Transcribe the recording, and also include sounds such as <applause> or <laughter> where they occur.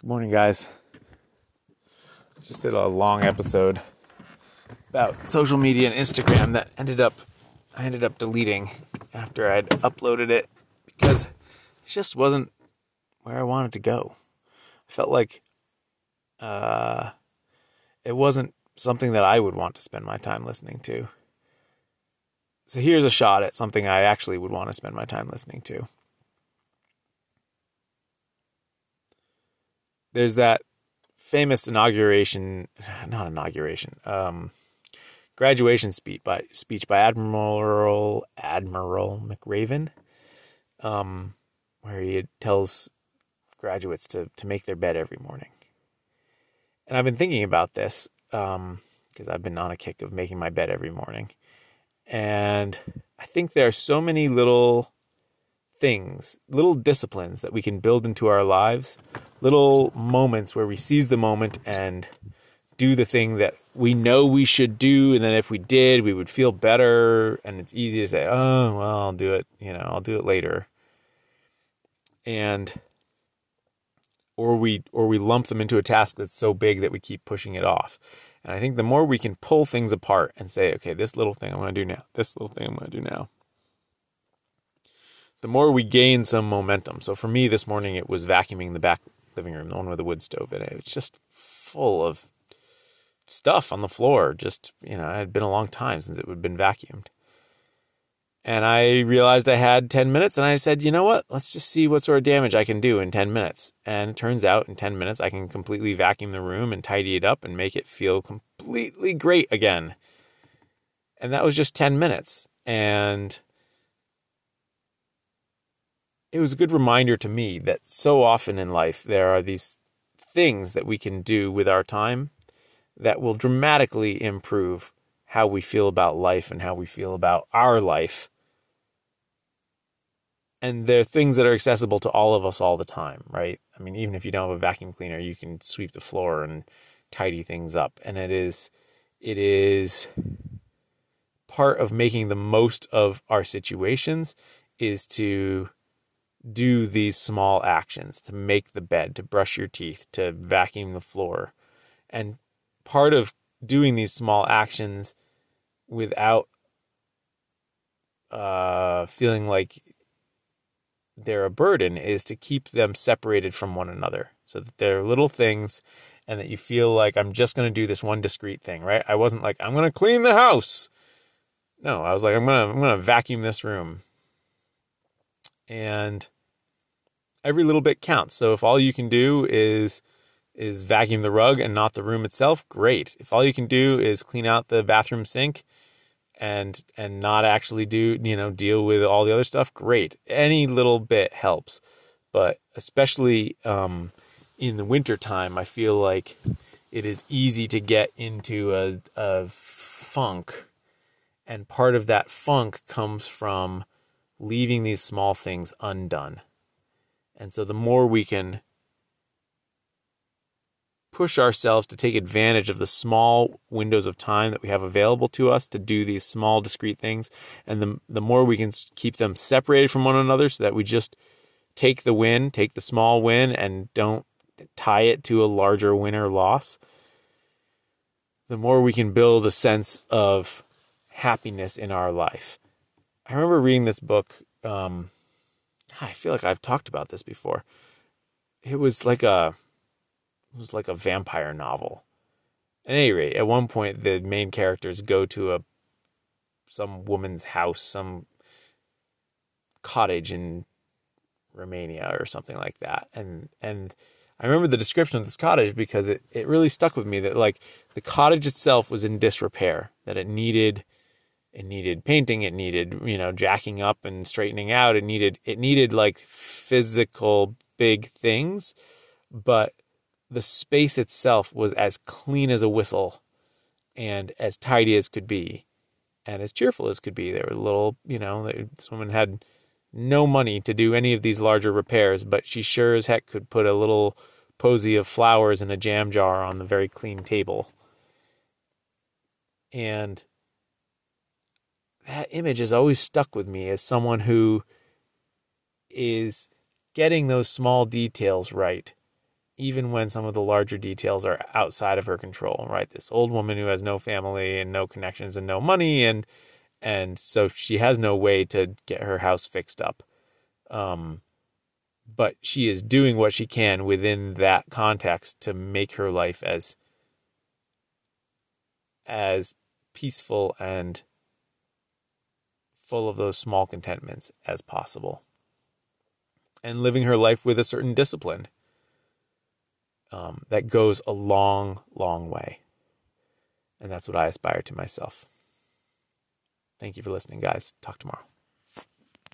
Good morning, guys. Just did a long episode about social media and Instagram that ended up I ended up deleting after I'd uploaded it because it just wasn't where I wanted to go. I felt like uh, it wasn't something that I would want to spend my time listening to. So here's a shot at something I actually would want to spend my time listening to. There's that famous inauguration, <sighs> not inauguration, um, graduation speech by speech by Admiral Admiral McRaven, um, where he tells graduates to to make their bed every morning. And I've been thinking about this because um, I've been on a kick of making my bed every morning, and I think there are so many little things, little disciplines that we can build into our lives, little moments where we seize the moment and do the thing that we know we should do. And then if we did, we would feel better. And it's easy to say, oh, well, I'll do it, you know, I'll do it later. And, or we, or we lump them into a task that's so big that we keep pushing it off. And I think the more we can pull things apart and say, okay, this little thing I'm going to do now, this little thing I'm going to do now, the more we gain some momentum. So for me this morning, it was vacuuming the back living room, the one with the wood stove in it. It was just full of stuff on the floor. Just, you know, it had been a long time since it had been vacuumed. And I realized I had 10 minutes and I said, you know what? Let's just see what sort of damage I can do in 10 minutes. And it turns out in 10 minutes, I can completely vacuum the room and tidy it up and make it feel completely great again. And that was just 10 minutes. And it was a good reminder to me that so often in life there are these things that we can do with our time that will dramatically improve how we feel about life and how we feel about our life. And they're things that are accessible to all of us all the time, right? I mean, even if you don't have a vacuum cleaner, you can sweep the floor and tidy things up. And it is, it is part of making the most of our situations is to do these small actions to make the bed, to brush your teeth, to vacuum the floor. And part of doing these small actions without uh, feeling like they're a burden is to keep them separated from one another so that they're little things and that you feel like I'm just going to do this one discrete thing, right? I wasn't like I'm going to clean the house. No, I was like I'm going to I'm going to vacuum this room and every little bit counts. So if all you can do is is vacuum the rug and not the room itself, great. If all you can do is clean out the bathroom sink and and not actually do, you know, deal with all the other stuff, great. Any little bit helps. But especially um, in the winter time, I feel like it is easy to get into a, a funk. And part of that funk comes from leaving these small things undone. And so the more we can push ourselves to take advantage of the small windows of time that we have available to us to do these small discrete things and the the more we can keep them separated from one another so that we just take the win, take the small win and don't tie it to a larger win or loss, the more we can build a sense of happiness in our life. I remember reading this book. Um, I feel like I've talked about this before. It was like a, it was like a vampire novel. At any rate, at one point, the main characters go to a, some woman's house, some cottage in Romania or something like that, and and I remember the description of this cottage because it, it really stuck with me that like the cottage itself was in disrepair, that it needed it needed painting it needed you know jacking up and straightening out. It needed it needed like physical big things but the space itself was as clean as a whistle and as tidy as could be and as cheerful as could be. There were little you know this woman had no money to do any of these larger repairs but she sure as heck could put a little posy of flowers in a jam jar on the very clean table. And that image has always stuck with me as someone who is getting those small details right even when some of the larger details are outside of her control, right? This old woman who has no family and no connections and no money and and so she has no way to get her house fixed up. Um but she is doing what she can within that context to make her life as as peaceful and full of those small contentments as possible and living her life with a certain discipline um, that goes a long, long way. And that's what I aspire to myself. Thank you for listening, guys. Talk tomorrow.